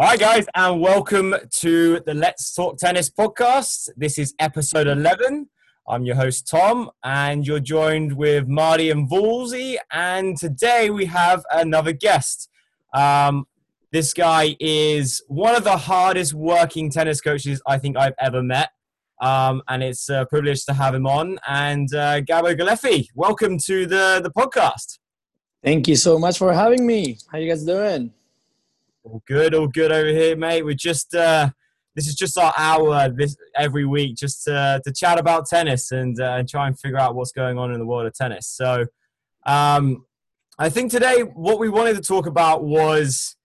Right, guys, and welcome to the Let's Talk Tennis podcast. This is episode 11. I'm your host, Tom, and you're joined with Marty and Woolsey. And today we have another guest. Um, this guy is one of the hardest working tennis coaches I think I've ever met. Um, and it's a privilege to have him on. And uh, Gabo Galefi, welcome to the, the podcast. Thank you so much for having me. How you guys doing? All good, all good over here, mate. We're just uh, this is just our hour this every week, just to, to chat about tennis and uh, and try and figure out what's going on in the world of tennis. So, um, I think today what we wanted to talk about was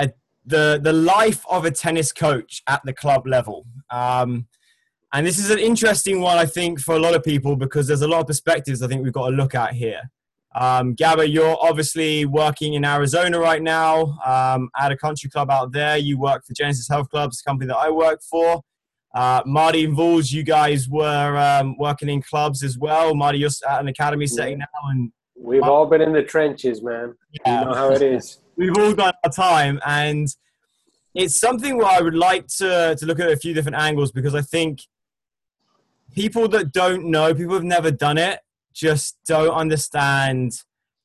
a, the the life of a tennis coach at the club level. Um, and this is an interesting one, I think, for a lot of people because there's a lot of perspectives I think we've got to look at here. Um, Gabba, you're obviously working in Arizona right now um, at a country club out there. You work for Genesis Health Clubs, the company that I work for. Uh, Marty and Vols, you guys were um, working in clubs as well. Marty, you're at an academy setting now, and we've all been in the trenches, man. Yeah. You know how it is. we've all done our time, and it's something where I would like to to look at a few different angles because I think people that don't know, people who've never done it, just don't understand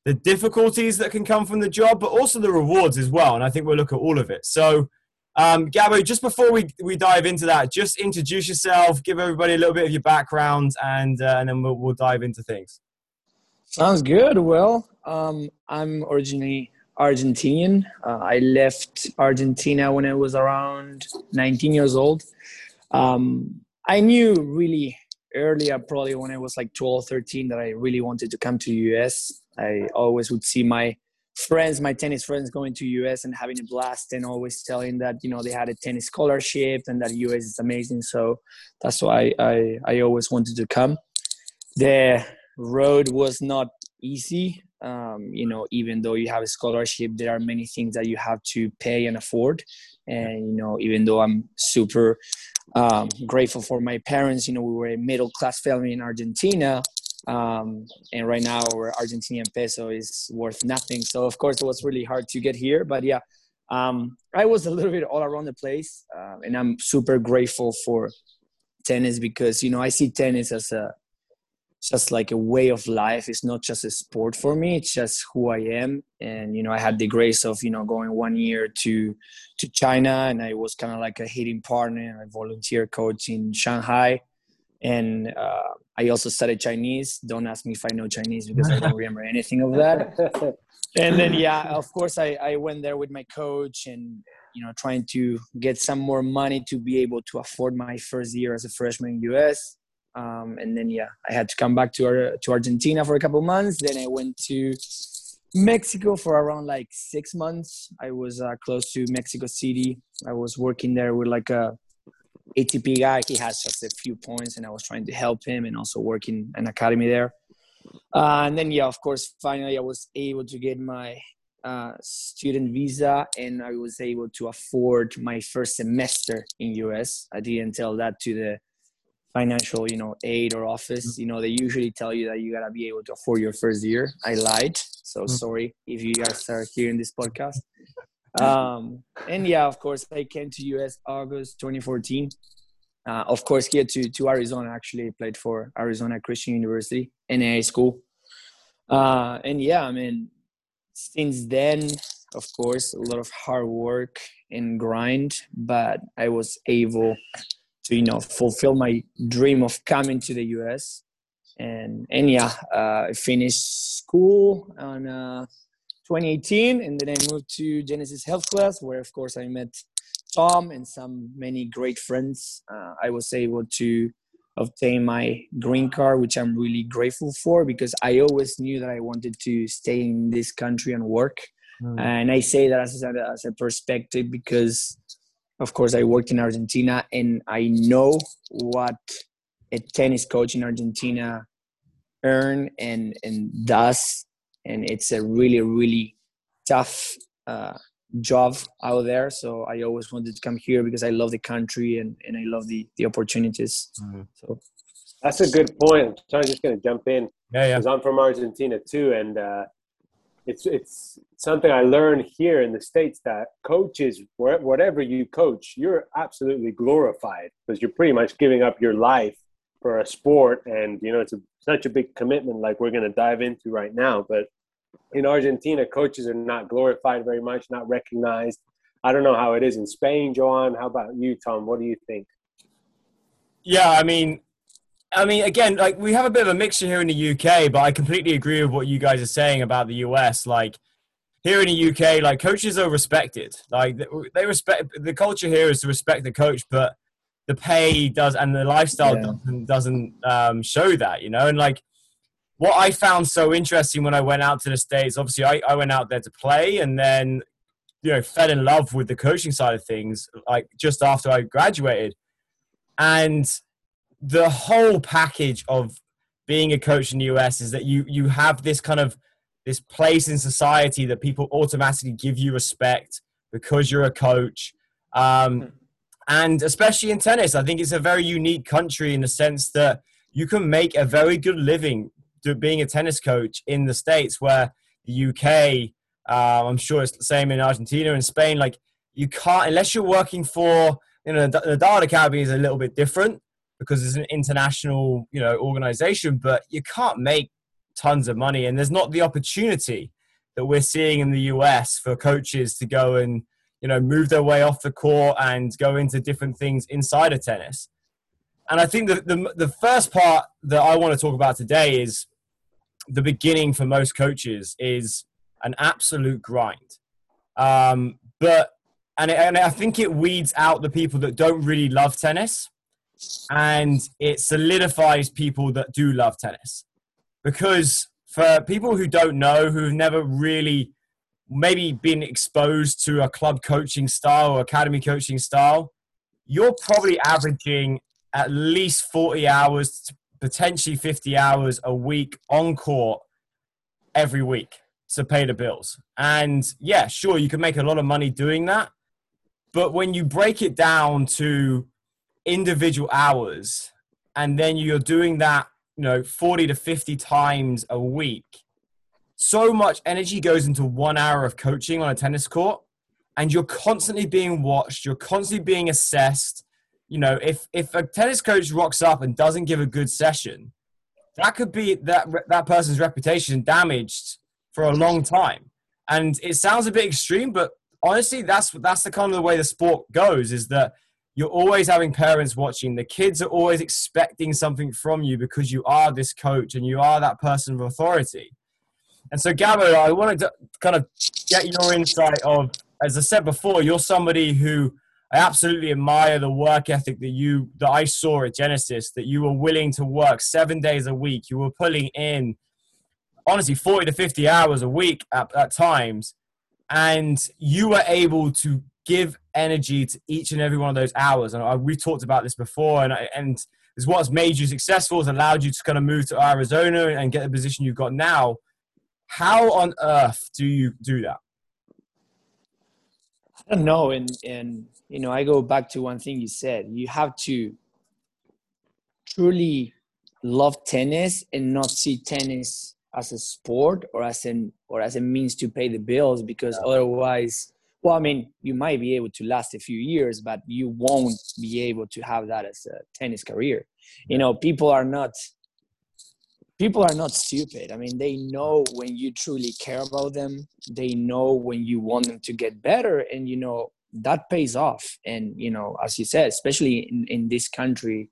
the difficulties that can come from the job, but also the rewards as well. And I think we'll look at all of it. So, um, Gabo, just before we, we dive into that, just introduce yourself, give everybody a little bit of your background, and, uh, and then we'll, we'll dive into things. Sounds good. Well, um, I'm originally Argentinian. Uh, I left Argentina when I was around 19 years old. Um, I knew really earlier, probably when I was like 12, 13, that I really wanted to come to US. I always would see my friends, my tennis friends going to US and having a blast and always telling that, you know, they had a tennis scholarship and that US is amazing. So that's why I, I always wanted to come. The road was not easy. Um, you know, even though you have a scholarship, there are many things that you have to pay and afford. And, you know, even though I'm super um, grateful for my parents. You know, we were a middle class family in Argentina. Um, and right now our Argentinian peso is worth nothing. So of course it was really hard to get here, but yeah, um, I was a little bit all around the place, uh, and I'm super grateful for tennis because you know I see tennis as a just like a way of life. It's not just a sport for me. It's just who I am. And you know, I had the grace of you know going one year to to China, and I was kind of like a hitting partner. and a volunteer coach in Shanghai, and uh, I also studied Chinese. Don't ask me if I know Chinese because I don't remember anything of that. and then yeah, of course I I went there with my coach and you know trying to get some more money to be able to afford my first year as a freshman in US um, and then yeah, I had to come back to to Argentina for a couple months. Then I went to Mexico for around like six months. I was uh, close to Mexico City. I was working there with like a ATP guy. He has just a few points, and I was trying to help him and also working an academy there. Uh, and then yeah, of course, finally I was able to get my uh, student visa, and I was able to afford my first semester in US. I didn't tell that to the financial you know aid or office you know they usually tell you that you gotta be able to afford your first year. I lied so mm. sorry if you guys are hearing this podcast. Um and yeah of course i came to us august 2014 uh, of course here to to arizona actually played for arizona christian university NAIA school. Uh and yeah i mean since then of course a lot of hard work and grind but i was able to you know fulfill my dream of coming to the US. And and yeah, uh, I finished school on uh, 2018, and then I moved to Genesis Health Clubs, where of course I met Tom and some many great friends. Uh, I was able to obtain my green card, which I'm really grateful for because I always knew that I wanted to stay in this country and work. Mm. And I say that as a, as a perspective because of course, I worked in Argentina and I know what a tennis coach in Argentina earn and, and does. And it's a really, really tough uh, job out there. So I always wanted to come here because I love the country and, and I love the, the opportunities. Mm-hmm. So that's a good point. So I'm just going to jump in. Yeah, yeah. Because I'm from Argentina too. And uh, it's it's something I learned here in the states that coaches, whatever you coach, you're absolutely glorified because you're pretty much giving up your life for a sport, and you know it's a, such a big commitment, like we're going to dive into right now. But in Argentina, coaches are not glorified very much, not recognized. I don't know how it is in Spain, Joan. How about you, Tom? What do you think? Yeah, I mean, I mean, again, like we have a bit of a mixture here in the UK, but I completely agree with what you guys are saying about the US. Like here in the UK, like coaches are respected. Like they respect the culture here is to respect the coach, but the pay does and the lifestyle yeah. doesn't doesn't um, show that, you know. And like what I found so interesting when I went out to the states, obviously I, I went out there to play, and then you know fell in love with the coaching side of things like just after I graduated, and the whole package of being a coach in the US is that you you have this kind of this place in society that people automatically give you respect because you're a coach. Um, hmm. and especially in tennis, I think it's a very unique country in the sense that you can make a very good living being a tennis coach in the States, where the UK, uh, I'm sure it's the same in Argentina and Spain. Like you can't, unless you're working for, you know, the Nadal Academy is a little bit different because it's an international, you know, organization, but you can't make tons of money and there's not the opportunity that we're seeing in the US for coaches to go and, you know, move their way off the court and go into different things inside of tennis. And I think the, the, the first part that I want to talk about today is the beginning for most coaches is an absolute grind. Um, but and, it, and I think it weeds out the people that don't really love tennis and it solidifies people that do love tennis. Because for people who don't know who've never really maybe been exposed to a club coaching style or academy coaching style you're probably averaging at least 40 hours potentially 50 hours a week on court every week to pay the bills. And yeah sure you can make a lot of money doing that. But when you break it down to individual hours and then you're doing that you know 40 to 50 times a week. So much energy goes into one hour of coaching on a tennis court and you're constantly being watched you're constantly being assessed. You know if if a tennis coach rocks up and doesn't give a good session that could be that that person's reputation damaged for a long time. And it sounds a bit extreme but honestly that's that's the kind of the way the sport goes is that you're always having parents watching. The kids are always expecting something from you because you are this coach and you are that person of authority. And so, Gabo, I wanted to kind of get your insight of, as I said before, you're somebody who I absolutely admire the work ethic that you that I saw at Genesis. That you were willing to work seven days a week. You were pulling in, honestly, forty to fifty hours a week at, at times, and you were able to give energy to each and every one of those hours. And I, we talked about this before, and and is what's made you successful, has allowed you to kind of move to Arizona and get the position you've got now. How on earth do you do that? I don't know, and and you know, I go back to one thing you said. You have to truly love tennis and not see tennis as a sport or as an or as a means to pay the bills because yeah. otherwise well, I mean, you might be able to last a few years, but you won't be able to have that as a tennis career. You know, people are not people are not stupid. I mean, they know when you truly care about them. They know when you want them to get better, and you know that pays off. And you know, as you said, especially in, in this country,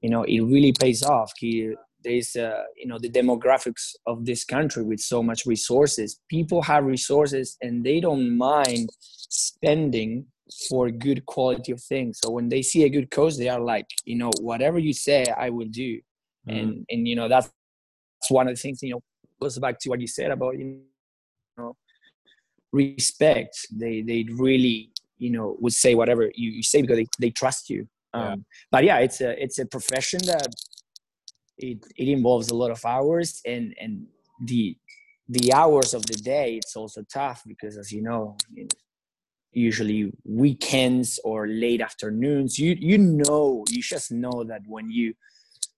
you know, it really pays off. Here, there's uh, you know the demographics of this country with so much resources. People have resources, and they don't mind spending for good quality of things. So when they see a good coach, they are like, you know, whatever you say, I will do. Mm-hmm. And and you know that's, that's one of the things. You know, goes back to what you said about you know respect. They they really you know would say whatever you, you say because they, they trust you. Um, yeah. But yeah, it's a it's a profession that it it involves a lot of hours and and the the hours of the day it's also tough because as you know usually weekends or late afternoons you you know you just know that when you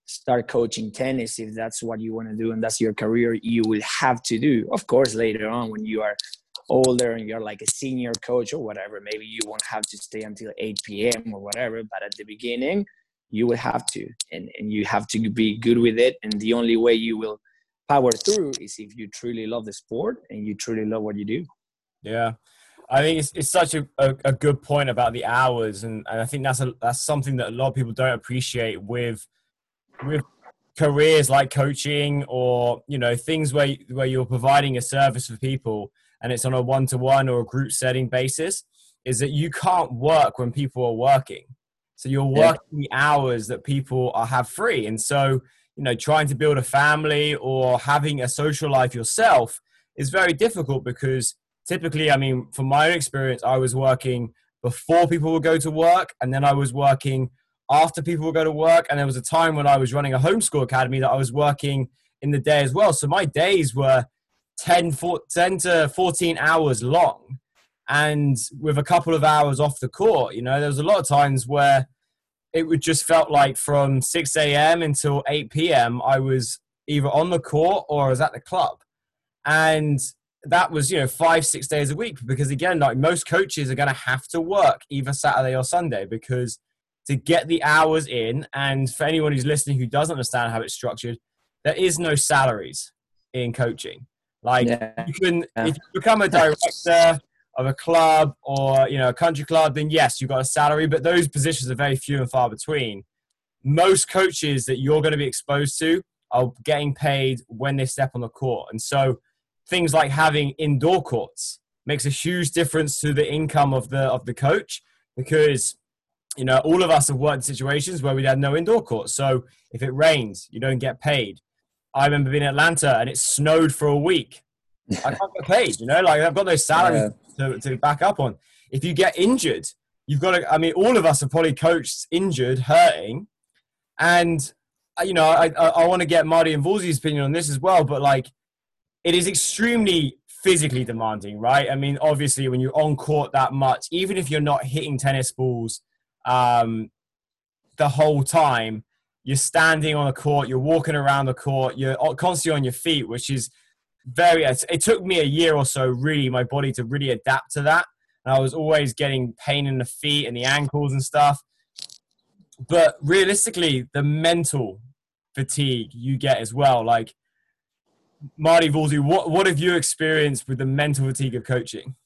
start coaching tennis if that's what you want to do and that's your career you will have to do. Of course later on when you are older and you're like a senior coach or whatever maybe you won't have to stay until 8 p.m or whatever but at the beginning you will have to and, and you have to be good with it. And the only way you will power through is if you truly love the sport and you truly love what you do. Yeah. I think it's, it's such a, a, a, good point about the hours, and, and I think that's a, that's something that a lot of people don't appreciate with with careers like coaching or you know things where where you're providing a service for people and it's on a one to one or a group setting basis. Is that you can't work when people are working, so you're working yeah. the hours that people are have free, and so you know trying to build a family or having a social life yourself is very difficult because typically, I mean, from my own experience, I was working before people would go to work, and then I was working after people would go to work. And there was a time when I was running a homeschool academy that I was working in the day as well. So my days were 10, 4, 10 to 14 hours long and with a couple of hours off the court. You know, there was a lot of times where it would just felt like from 6 a.m. until 8 p.m. I was either on the court or I was at the club. And that was you know five six days a week because again like most coaches are going to have to work either saturday or sunday because to get the hours in and for anyone who's listening who doesn't understand how it's structured there is no salaries in coaching like yeah. you can yeah. if you become a director of a club or you know a country club then yes you've got a salary but those positions are very few and far between. Most coaches that you're going to be exposed to are getting paid when they step on the court. And so things like having indoor courts makes a huge difference to the income of the of the coach because you know all of us have worked in situations where we had no indoor courts so if it rains you don't get paid. I remember being in atlanta and it snowed for a week i can't get paid you know like i've got no salary yeah. to, to back up on if you get injured you've got to i mean all of us have probably coached injured hurting and you know i i, I want to get marty and Wolsey's opinion on this as well but like it is extremely physically demanding, right? I mean, obviously, when you're on court that much, even if you're not hitting tennis balls um, the whole time, you're standing on the court, you're walking around the court, you're constantly on your feet, which is very. It took me a year or so, really, my body to really adapt to that. And I was always getting pain in the feet and the ankles and stuff. But realistically, the mental fatigue you get as well, like Marty Wolsey, what, what have you experienced with the mental fatigue of coaching?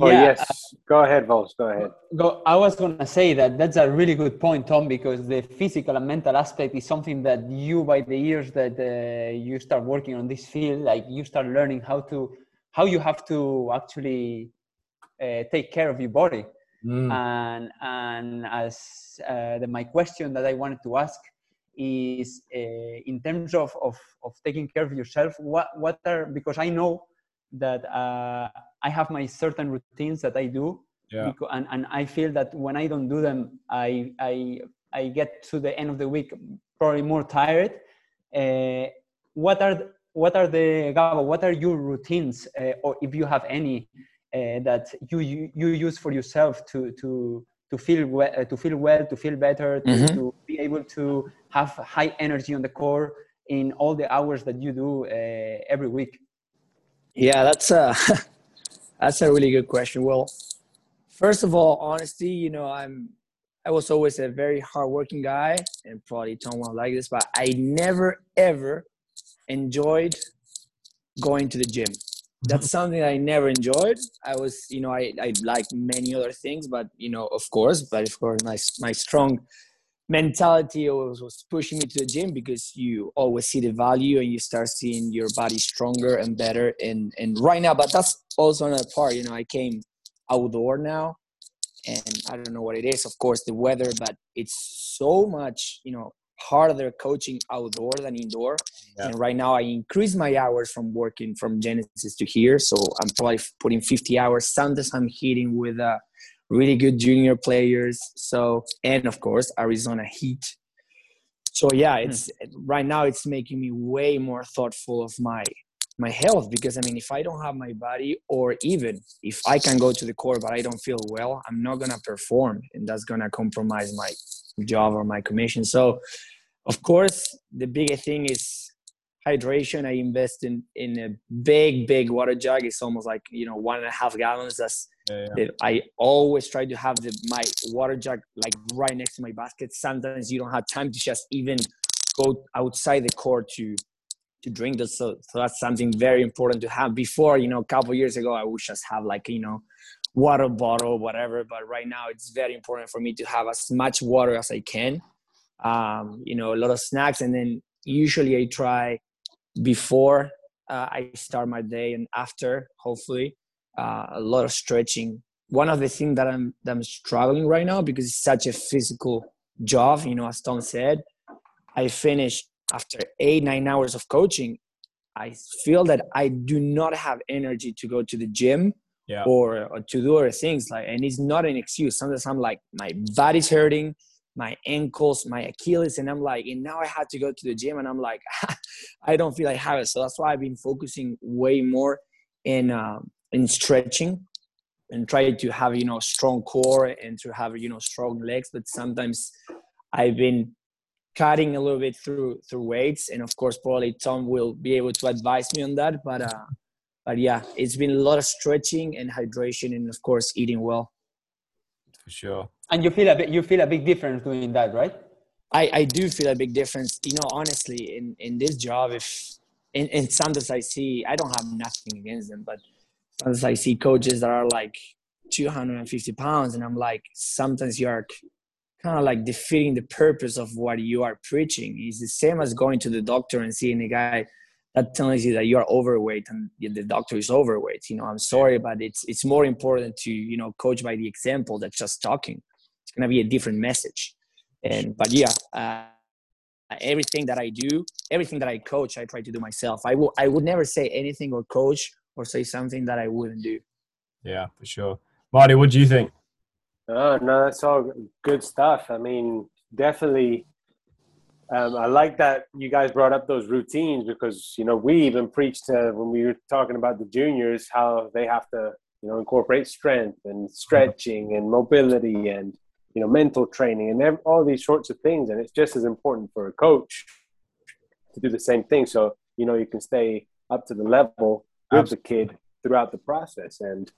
Oh, yeah, yes. Go ahead, Vols. Go ahead. Go, I was going to say that that's a really good point, Tom, because the physical and mental aspect is something that you, by the years that uh, you start working on this field, like you start learning how to, how you have to actually uh, take care of your body. Mm. And, and as uh, the, my question that I wanted to ask is uh, in terms of, of, of taking care of yourself what, what are because i know that uh, i have my certain routines that i do yeah. because, and, and i feel that when i don't do them i i i get to the end of the week probably more tired uh, what are what are the Gabo, what are your routines uh, or if you have any uh, that you, you you use for yourself to to to feel well, uh, to feel well, to feel better, to, mm-hmm. to, be able to have high energy on the core in all the hours that you do uh, every week? Yeah, that's a that's a really good question. Well, first of all, honesty, you know, I'm I was always a very hardworking guy, and probably Tom won't like this, but I never ever enjoyed going to the gym mm-hmm. that's something I never enjoyed. I was, you know, I, I like many other things, but you know, of course, but of course, my my strong mentality always was pushing me to the gym because you always see the value and you start seeing your body stronger and better. And and right now, but that's also another part. You know, I came outdoor now, and I don't know what it is. Of course, the weather, but it's so much, you know, harder coaching outdoor than indoor. Yeah. And right now I increase my hours from working from Genesis to here. So I'm probably putting 50 hours. Sometimes I'm hitting with uh, really good junior players. So, and of course, Arizona Heat. So yeah, hmm. it's right now it's making me way more thoughtful of my my health because I mean if I don't have my body or even if I can go to the court but I don't feel well, I'm not gonna perform and that's gonna compromise my job or my commission. So, of course, the biggest thing is hydration. I invest in in a big, big water jug. It's almost like you know one and a half gallons. That's yeah, yeah. I always try to have the my water jug like right next to my basket. Sometimes you don't have time to just even go outside the court to to drink this. So, so that's something very important to have. Before, you know, a couple years ago, I would just have like you know water bottle, whatever. But right now, it's very important for me to have as much water as I can. Um, you know, a lot of snacks, and then usually I try before uh, I start my day and after, hopefully, uh, a lot of stretching. One of the things that I'm that I'm struggling right now because it's such a physical job, you know, as Tom said, I finish after eight nine hours of coaching. I feel that I do not have energy to go to the gym yeah. or, or to do other things. Like, and it's not an excuse. Sometimes I'm like, my body's hurting my ankles, my Achilles, and I'm like, and now I had to go to the gym, and I'm like, I don't feel like have it. So that's why I've been focusing way more in uh, in stretching and try to have you know strong core and to have you know strong legs. But sometimes I've been cutting a little bit through through weights, and of course, probably Tom will be able to advise me on that. But uh, but yeah, it's been a lot of stretching and hydration, and of course, eating well. For sure and you feel a bit you feel a big difference doing that right i i do feel a big difference you know honestly in in this job if in, in sometimes i see i don't have nothing against them but sometimes i see coaches that are like 250 pounds and i'm like sometimes you're kind of like defeating the purpose of what you are preaching. It's the same as going to the doctor and seeing a guy that tells you that you're overweight and the doctor is overweight you know? I'm sorry but it's it's more important to you know coach by the example than just talking. It's going to be a different message. And but yeah uh, everything that i do everything that i coach i try to do myself. I will i would never say anything or coach or say something that i wouldn't do. Yeah for sure. Marty what do you think? Oh no that's all good stuff. I mean definitely um, I like that you guys brought up those routines because you know we even preached to, when we were talking about the juniors how they have to you know incorporate strength and stretching and mobility and you know mental training and all these sorts of things. And it's just as important for a coach to do the same thing. So you know you can stay up to the level with Absolutely. the kid throughout the process. And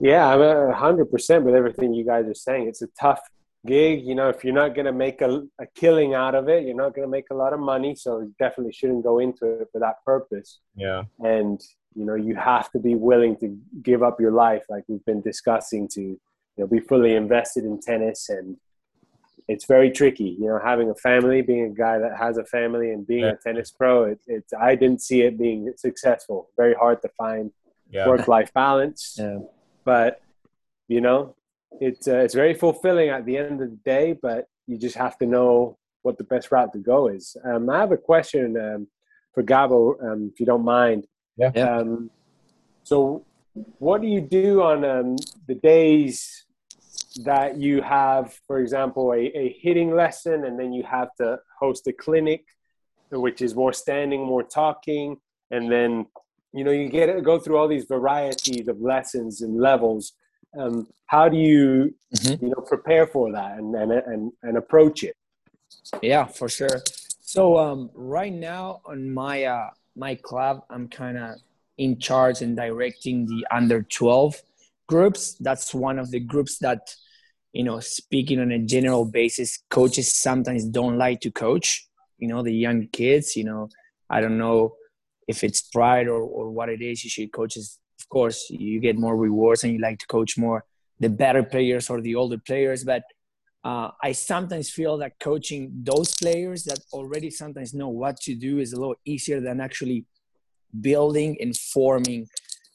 yeah i'm uh, a hundred percent with everything you guys are saying. It's a tough gig you know if you're not going to make a, a killing out of it you're not going to make a lot of money so you definitely shouldn't go into it for that purpose. Yeah. And you know you have to be willing to give up your life like we've been discussing to you know, be fully invested in tennis and it's very tricky, you know, having a family, being a guy that has a family and being yeah. a tennis pro, it, it's, I didn't see it being successful. Very hard to find yeah. work-life balance, yeah. but you know, it's, uh, it's very fulfilling at the end of the day, but you just have to know what the best route to go is. Um, I have a question um, for Gabo, um, if you don't mind. Yeah. Um, so what do you do on um, the days that you have, for example, a, a hitting lesson, and then you have to host a clinic, which is more standing, more talking, and then you know you get go through all these varieties of lessons and levels. Um, how do you mm-hmm. you know prepare for that and, and and and approach it? Yeah, for sure. So um, right now on my uh, my club, I'm kind of in charge and directing the under 12 groups. That's one of the groups that you know, speaking on a general basis, coaches sometimes don't like to coach, you know, the young kids, you know, I don't know if it's pride or, or what it is. Usually coaches, of course, you get more rewards and you like to coach more the better players or the older players. But uh, I sometimes feel that coaching those players that already sometimes know what to do is a little easier than actually building and forming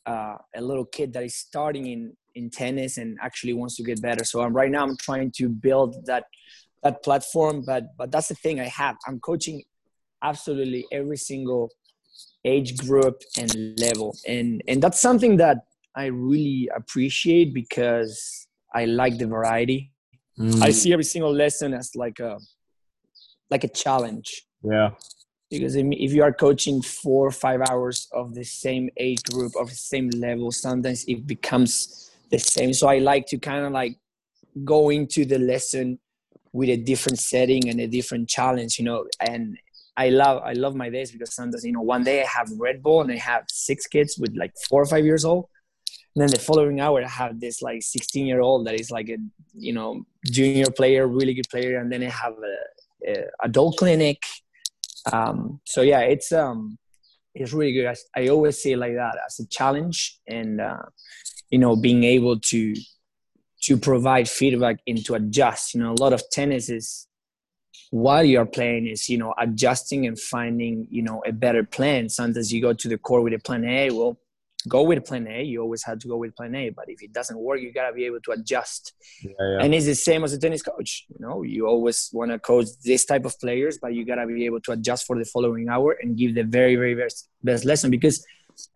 uh, a little kid that is starting in in tennis and actually wants to get better. So I'm right now I'm trying to build that that platform, but but that's the thing I have. I'm coaching absolutely every single age group and level, and and that's something that I really appreciate because I like the variety. Mm. I see every single lesson as like a like a challenge. Yeah. Because if you are coaching four or five hours of the same age group of the same level, sometimes it becomes the same. So I like to kind of like go into the lesson with a different setting and a different challenge, you know. And I love I love my days because sometimes you know one day I have Red ball and I have six kids with like four or five years old, and then the following hour I have this like 16 year old that is like a you know junior player, really good player, and then I have a, a adult clinic. Um, so yeah, it's um it's really good. I, I always see it like that as a challenge and uh, you know being able to to provide feedback and to adjust. You know, a lot of tennis is while you're playing is you know adjusting and finding you know a better plan. Sometimes you go to the court with a plan A. Well, go with plan A. You always had to go with plan A. But if it doesn't work, you gotta be able to adjust. Yeah, yeah. And it's the same as a tennis coach. You know, you always want to coach this type of players, but you gotta be able to adjust for the following hour and give the very, very best best lesson because.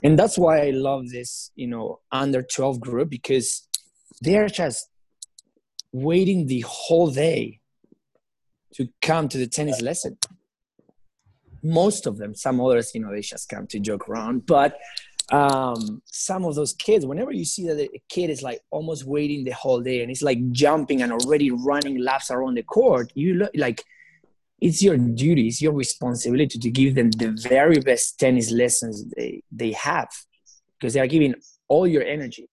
And that's why I love this, you know, under 12 group because they're just waiting the whole day to come to the tennis lesson. Most of them, some others, you know, they just come to joke around. But um, some of those kids, whenever you see that a kid is like almost waiting the whole day and it's like jumping and already running laps around the court, you look like it's your duty, it's your responsibility to give them the very best tennis lessons they, they have because they are giving all your energy.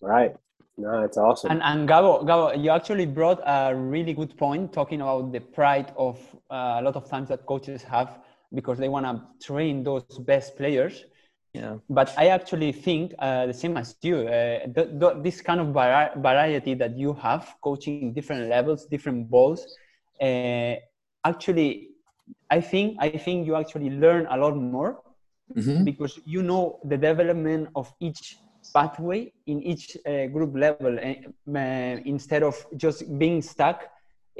Right. No, it's awesome. And, and Gabo, Gabo, you actually brought a really good point talking about the pride of uh, a lot of times that coaches have because they want to train those best players. Yeah. But I actually think uh, the same as you. Uh, the, the, this kind of vari- variety that you have, coaching different levels, different balls, uh, actually, I think I think you actually learn a lot more mm-hmm. because you know the development of each pathway in each uh, group level uh, instead of just being stuck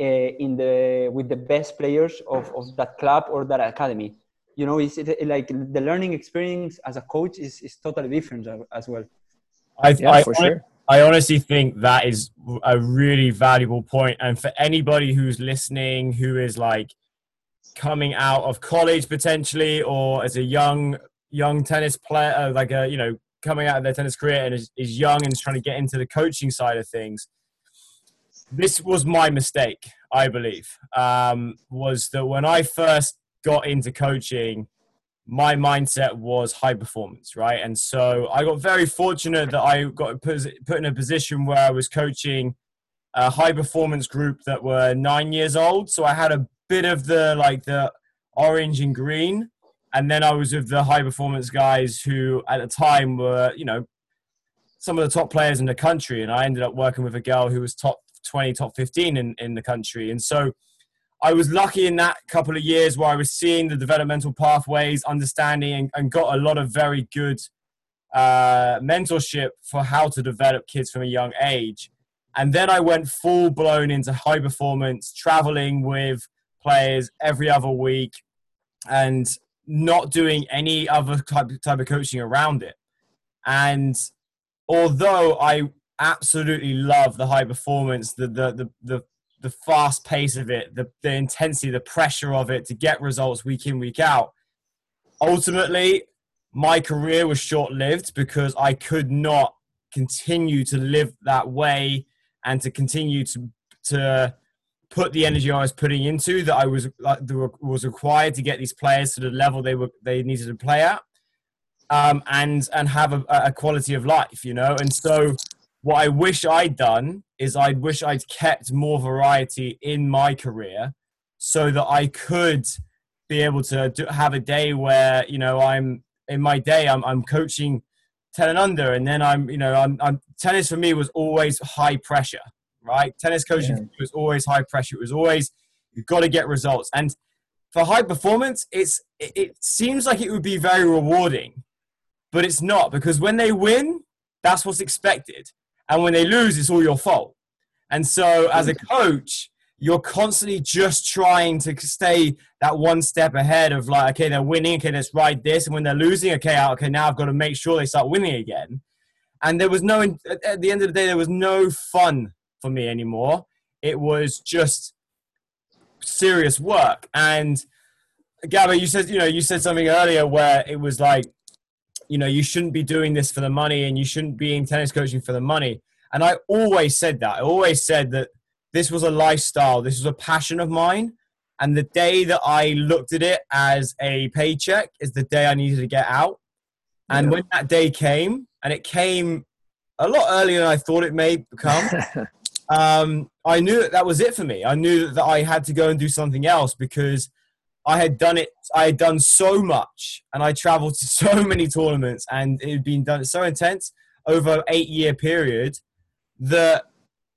uh, in the with the best players of, of that club or that academy you know it's it, like the learning experience as a coach is, is totally different as well i, yeah, I, for sure. I honestly think that is a really valuable point. And for anybody who's listening who is like coming out of college potentially or as a young young tennis player uh, like a you know coming out of their tennis career and is, is young and is trying to get into the coaching side of things this was my mistake i believe. Um, was that when i first got into coaching my mindset was high performance right and so i got very fortunate that i got put, in a position where i was coaching a high performance group that were nine years old so i had a bit of the like the orange and green and then I was with the high performance guys who at the time were, you know, some of the top players in the country. And I ended up working with a girl who was top 20, top 15 in, in the country. And so I was lucky in that couple of years where I was seeing the developmental pathways, understanding, and, and got a lot of very good uh, mentorship for how to develop kids from a young age. And then I went full blown into high performance, traveling with players every other week. And not doing any other type, type of coaching around it. And although I absolutely love the high performance, the the the the, the fast pace of it, the, the intensity, the pressure of it to get results week in, week out, ultimately my career was short lived because I could not continue to live that way and to continue to to put the energy I was putting into that I was uh, was required to get these players to the level they were they needed to play at, um, and and have a, a quality of life, you know. And so, what I wish I'd done is I'd wish I'd kept more variety in my career, so that I could be able to do, have a day where you know I'm in my day I'm I'm coaching ten and under, and then I'm you know I'm, I'm tennis for me was always high pressure right? Tennis coaching yeah. was always high pressure. It was always you've got to get results. And for high performance, it's it, it seems like it would be very rewarding, but it's not because when they win, that's what's expected, and when they lose, it's all your fault. And so, as a mm. coach, you're constantly just trying to stay that one step ahead of like, okay, they're winning, okay, let's ride this, and when they're losing, okay, okay, now I've got to make sure they start winning again. And there was no, at the end of the day, there was no fun for me anymore. It was just serious work. And Gabby, you said, you know, you said something earlier where it was like, you know, you shouldn't be doing this for the money and you shouldn't be in tennis coaching for the money. And I always said that. I always said that this was a lifestyle. This was a passion of mine. And the day that I looked at it as a paycheck is the day I needed to get out. And Yeah. when that day came, and it came a lot earlier than I thought it may come, um, I knew that that was it for me. I knew that I had to go and do something else because I had done it. I had done so much, and I traveled to so many tournaments, and it had been done so intense over an eight-year period that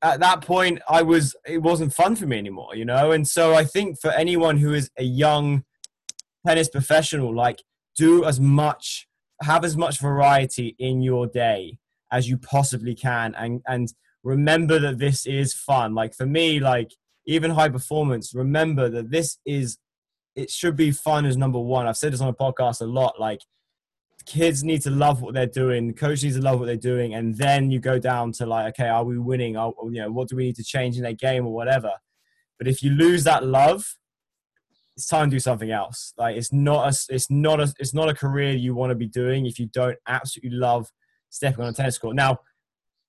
at that point I was it wasn't fun for me anymore, you know. And so I think for anyone who is a young tennis professional, like do as much, have as much variety in your day as you possibly can, and and remember that this is fun. Like for me, like even high performance, remember that this is it should be fun as number one. I've said this on a podcast a lot. Like kids need to love what they're doing, the coach needs to love what they're doing, and then you go down to like, okay, are we winning? Are, you know, what do we need to change in their game or whatever? But if you lose that love, it's time to do something else. Like it's not a, it's not a, it's not a career you want to be doing if you don't absolutely love stepping on a tennis court. Now,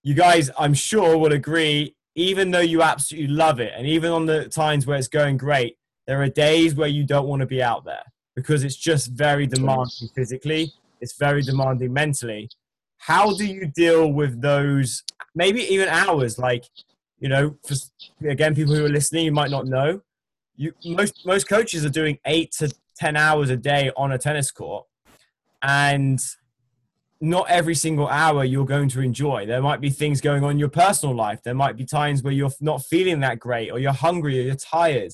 you guys, I'm sure will agree, even though you absolutely love it, and even on the times where it's going great, there are days where you don't want to be out there because it's just very demanding physically. It's very demanding mentally. How do you deal with those, maybe even hours? Like, you know, for, again, people who are listening, you might not know. You most most coaches are doing eight to ten hours a day on a tennis court, and not every single hour you're going to enjoy. There might be things going on in your personal life. There might be times where you're not feeling that great, or you're hungry, or you're tired,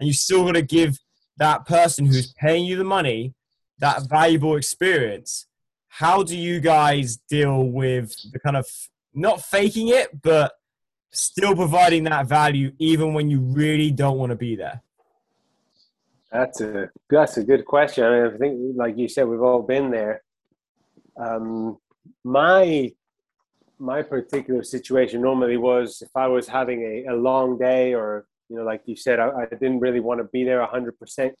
and you still got to give that person who's paying you the money that valuable experience. How do you guys deal with the kind of not faking it, but still providing that value even when you really don't want to be there? That's a that's a good question. I mean, I think, like you said, we've all been there. Um, my my particular situation normally was if I was having a, a long day, or you know, like you said, I, I didn't really want to be there hundred percent.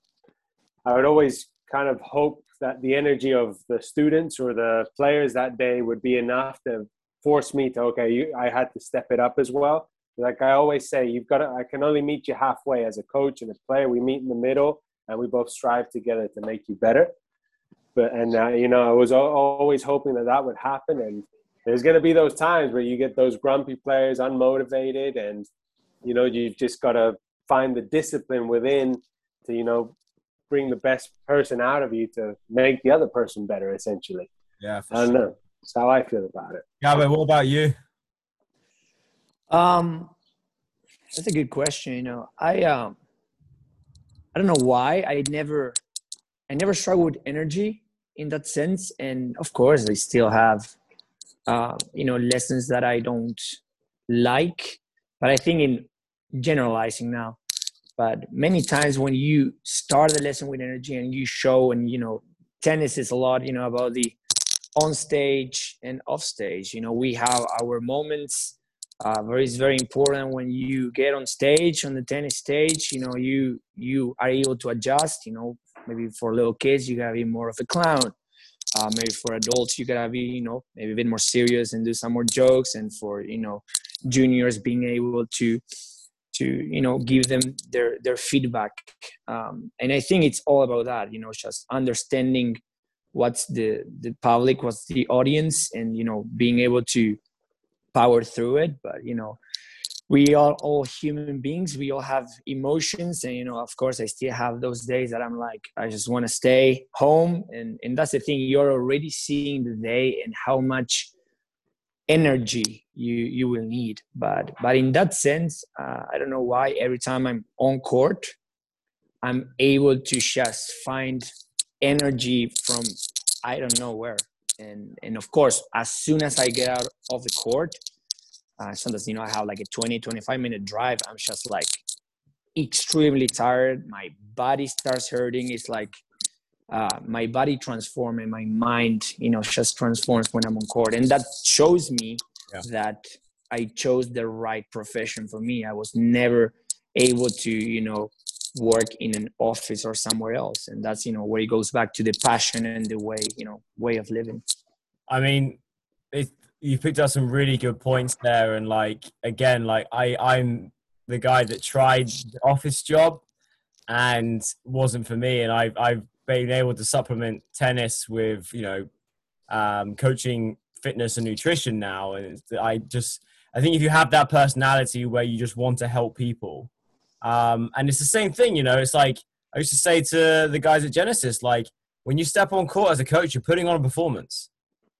I would always kind of hope that the energy of the students or the players that day would be enough to force me to okay, you, I had to step it up as well like I always say, you've got to, I can only meet you halfway as a coach and a player. We meet in the middle and we both strive together to make you better. But, and, uh, you know, I was always hoping that that would happen. And there's going to be those times where you get those grumpy players, unmotivated, and, you know, you've just got to find the discipline within to, you know, bring the best person out of you to make the other person better, essentially. Yeah, I don't know. That's how I feel about it. Yeah, but what about you? Um, that's a good question. You know, I um, I don't know why I never, I never struggled with energy in that sense, and of course I still have, uh, you know, lessons that I don't like, but I think in generalizing now, but many times when you start the lesson with energy and you show, and you know, tennis is a lot, you know, about the on stage and off stage. You know, we have our moments uh, it's very important when you get on stage on the tennis stage you know you you are able to adjust you know maybe for little kids you gotta be more of a clown uh, maybe for adults you gotta be you know maybe a bit more serious and do some more jokes and for you know juniors being able to to you know give them their their feedback. Um, and i think it's all about that you know just understanding what's the the public what's the audience and you know being able to power through it. But you know we are all human beings. We all have emotions. And you know of course i still have those days that i'm like i just want to stay home. And and that's the thing. You're already seeing the day and how much energy you you will need. But but in that sense uh, i don't know why every time i'm on court i'm able to just find energy from i don't know where. And and of course as soon as i get out of the court uh, sometimes you know i have like a 20 25 minute drive. I'm just like extremely tired. My body starts hurting. It's like uh, my body transforms and my mind you know just transforms when i'm on court. And that shows me Yeah. that i chose the right profession for me. I was never able to you know work in an office or somewhere else. And that's you know where it goes back to the passion and the way you know way of living. I mean, it, you picked up some really good points there, and like again, like I, I'm the guy that tried the office job and wasn't for me. And I've, I've been able to supplement tennis with, you know, um, coaching fitness and nutrition now. And I just, I think if you have that personality where you just want to help people, um, and it's the same thing, you know, it's like I used to say to the guys at Genesis, like when you step on court as a coach, you're putting on a performance.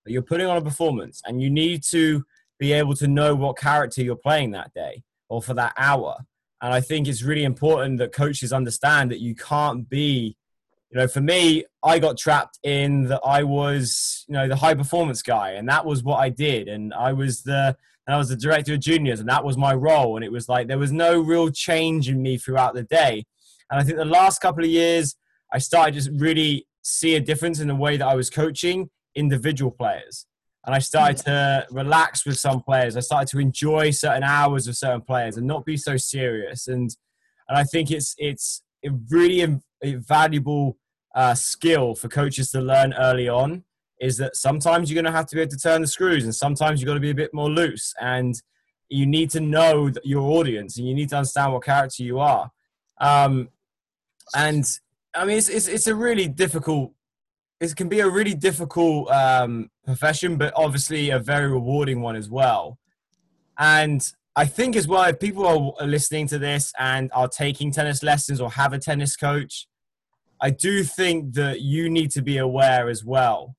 You're putting on a performance, and you need to be able to know what character you're playing that day or for that hour. And I think it's really important that coaches understand that you can't be, you know, for me, I got trapped in that I was, you know, the high performance guy, and that was what I did. And I was the, and I was the director of juniors, and that was my role. And it was like there was no real change in me throughout the day. And I think the last couple of years, I started just really see a difference in the way that I was coaching individual players and I started to relax with some players. I started to enjoy certain hours with certain players and not be so serious. And and I think it's it's a really valuable uh, skill for coaches to learn early on. Is that sometimes you're going to have to be able to turn the screws, and sometimes you've got to be a bit more loose, and you need to know your audience, and you need to understand what character you are. Um, and I mean, it's, it's it's a really difficult it can be a really difficult um, profession, but obviously a very rewarding one as well. And I think as well, if people are listening to this and are taking tennis lessons or have a tennis coach, I do think that you need to be aware as well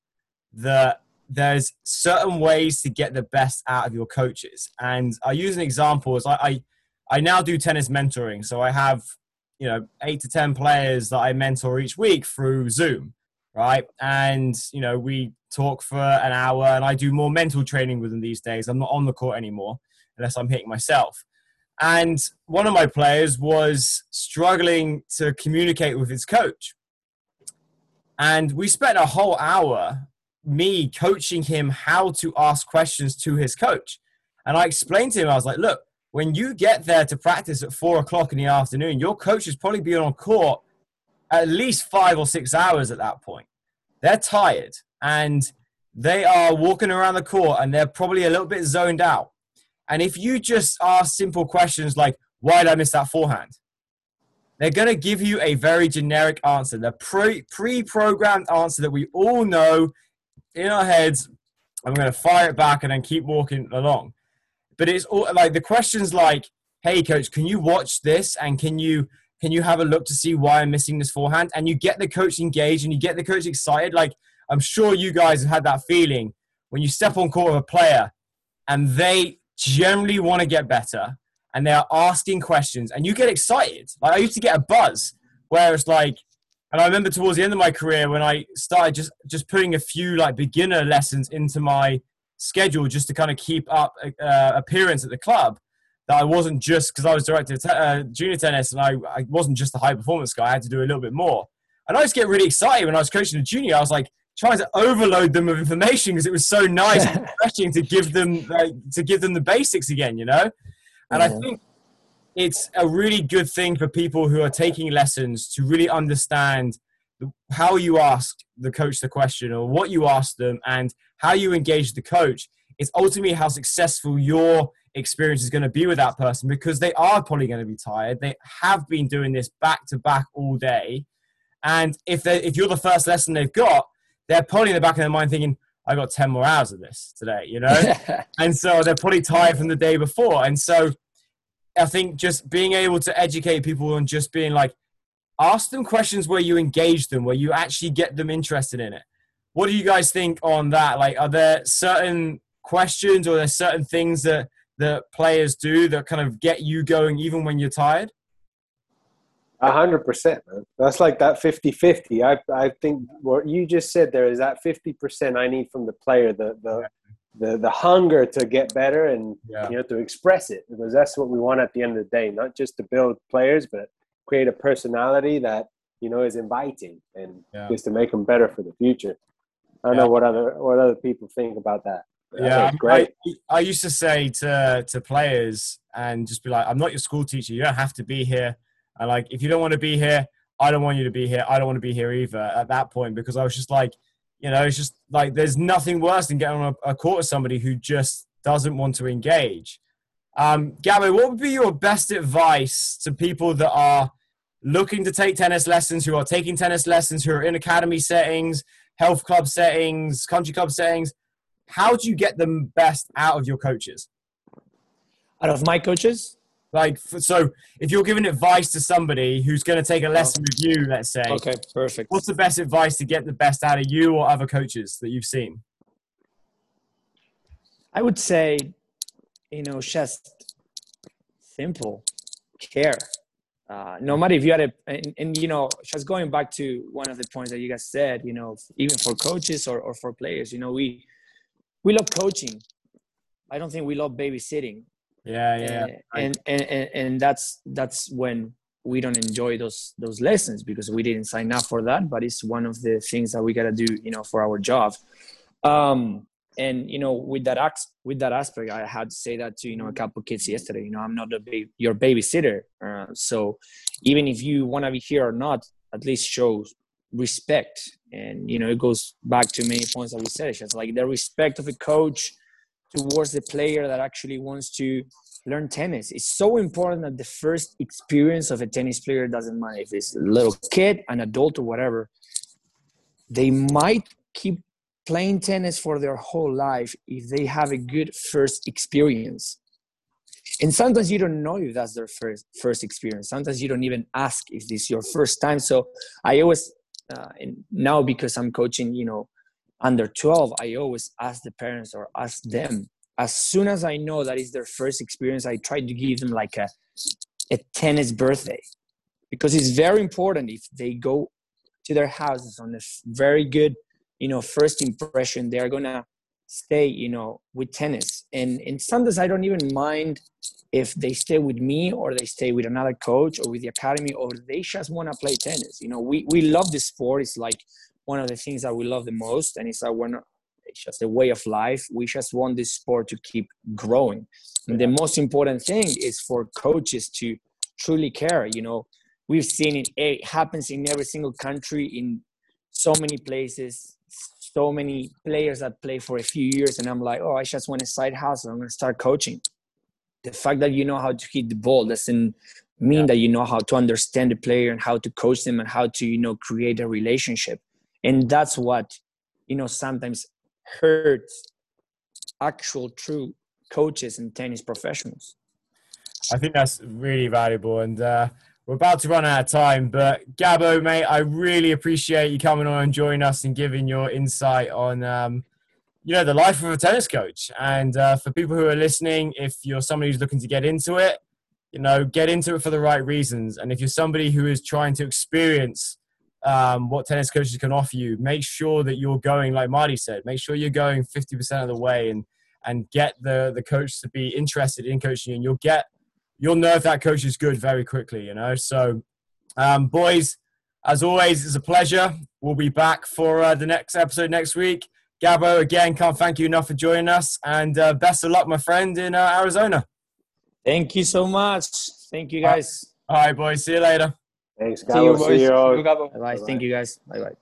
that there's certain ways to get the best out of your coaches. And I use an example as I, I, I now do tennis mentoring. So I have, you know, eight to 10 players that I mentor each week through Zoom right? And you know, we talk for an hour, and I do more mental training with them these days. I'm not on the court anymore unless I'm hitting myself. And one of my players was struggling to communicate with his coach. And we spent a whole hour, me coaching him how to ask questions to his coach. And I explained to him, I was like, look, when you get there to practice at four o'clock in the afternoon, your coach is probably been on court at least five or six hours at that point. They're tired and they are walking around the court and they're probably a little bit zoned out. And if you just ask simple questions like, why did I miss that forehand? They're going to give you a very generic answer, the pre programmed answer that we all know in our heads. I'm going to fire it back and then keep walking along. But it's all like the questions like, hey, coach, can you watch this and can you can you have a look to see why I'm missing this forehand? And you get the coach engaged and you get the coach excited. Like I'm sure you guys have had that feeling when you step on court with a player and they generally want to get better and they are asking questions and you get excited. Like I used to get a buzz where it's like, and I remember towards the end of my career when I started just just putting a few like beginner lessons into my schedule just to kind of keep up uh, appearance at the club that I wasn't just because I was director of uh, junior tennis and I, I wasn't just a high performance guy. I had to do a little bit more. And I used to get really excited when I was coaching a junior. I was like trying to overload them with information because it was so nice and refreshing to give them like, to give them the basics again, you know. And I think it's a really good thing for people who are taking lessons to really understand how you ask the coach the question or what you ask them and how you engage the coach. It's ultimately how successful your experience is going to be with that person because they are probably going to be tired. They have been doing this back to back all day. And if they if you're the first lesson they've got, they're probably in the back of their mind thinking, I got 10 more hours of this today, you know? and so they're probably tired from the day before. And so I think just being able to educate people and just being like, ask them questions where you engage them, where you actually get them interested in it. What do you guys think on that? Like, are there certain questions or are there certain things that that players do that kind of get you going even when you're tired? A hundred percent, man. That's like that 50-50. I I think what you just said there is that 50% I need from the player, the the the, the hunger to get better and yeah. you know to express it because that's what we want at the end of the day, not just to build players, but create a personality that you know is inviting and yeah. just to make them better for the future. I don't yeah. know what other what other people think about that yeah, great. I, I, used to say to to players and just be like, "I'm not your school teacher. You don't have to be here. And like, if you don't want to be here, I don't want you to be here. I don't want to be here either." At that point, because I was just like, you know, it's just like there's nothing worse than getting on a, a court with somebody who just doesn't want to engage. Um, Gabby, what would be your best advice to people that are looking to take tennis lessons, who are taking tennis lessons, who are in academy settings, health club settings, country club settings? How do you get the best out of your coaches? Out of my coaches? Like, so if you're giving advice to somebody who's going to take a lesson with you, let's say, Okay, perfect. what's the best advice to get the best out of you or other coaches that you've seen? I would say, you know, just simple care. Uh, no matter if you had a, and, and, you know, just going back to one of the points that you guys said, you know, even for coaches or, or for players, you know, we we love coaching. I don't think we love babysitting. Yeah, yeah. And, and, and and that's that's when we don't enjoy those those lessons because we didn't sign up for that. But it's one of the things that we gotta do, you know, for our job. Um, and you know with that ax- with that aspect i had to say that to you know a couple kids yesterday you know i'm not a ba- your babysitter uh, so even if you want to be here or not at least show respect and you know it goes back to many points that we said it's just like the respect of a coach towards the player that actually wants to learn tennis. It's so important that the first experience of a tennis player doesn't matter if it's a little kid an adult or whatever. They might keep playing tennis for their whole life if they have a good first experience. And sometimes you don't know if that's their first first experience. Sometimes you don't even ask if this is your first time. So i always uh, and now because i'm coaching you know under 12 i always ask the parents or ask them. As soon as i know that is their first experience i try to give them like a, a tennis birthday. Because it's very important if they go to their houses on a very good you know first impression they're gonna stay you know with tennis. And and sometimes i don't even mind if they stay with me or they stay with another coach or with the academy or they just want to play tennis. You know we we love the sport. It's like one of the things that we love the most and it's our it's just a way of life we just want this sport to keep growing. And the most important thing is for coaches to truly care you know. We've seen it it happens in every single country in so many places so many players that play for a few years and i'm like oh i just want a side hustle i'm going to start coaching. The fact that you know how to hit the ball doesn't mean yeah. that you know how to understand the player and how to coach them and how to you know create a relationship and that's what you know sometimes hurts actual true coaches and tennis professionals i think that's really valuable and uh we're about to run out of time, but Gabo, mate, I really appreciate you coming on and joining us and giving your insight on, um, you know, the life of a tennis coach. And uh, for people who are listening, if you're somebody who's looking to get into it, you know, get into it for the right reasons. And if you're somebody who is trying to experience um, what tennis coaches can offer you, make sure that you're going, like Marty said, make sure you're going 50% of the way and and get the the coach to be interested in coaching you, and you'll get you'll know if that coach is good very quickly, you know. So, um, boys, as always, it's a pleasure. We'll be back for uh, the next episode next week. Gabo, again, can't thank you enough for joining us, and uh, best of luck, my friend, in uh, Arizona. Thank you so much. Thank you, guys. All right, boys. See you later. Thanks, Gabo. See you, boys. See you Bye bye. Thank you, guys. Bye bye.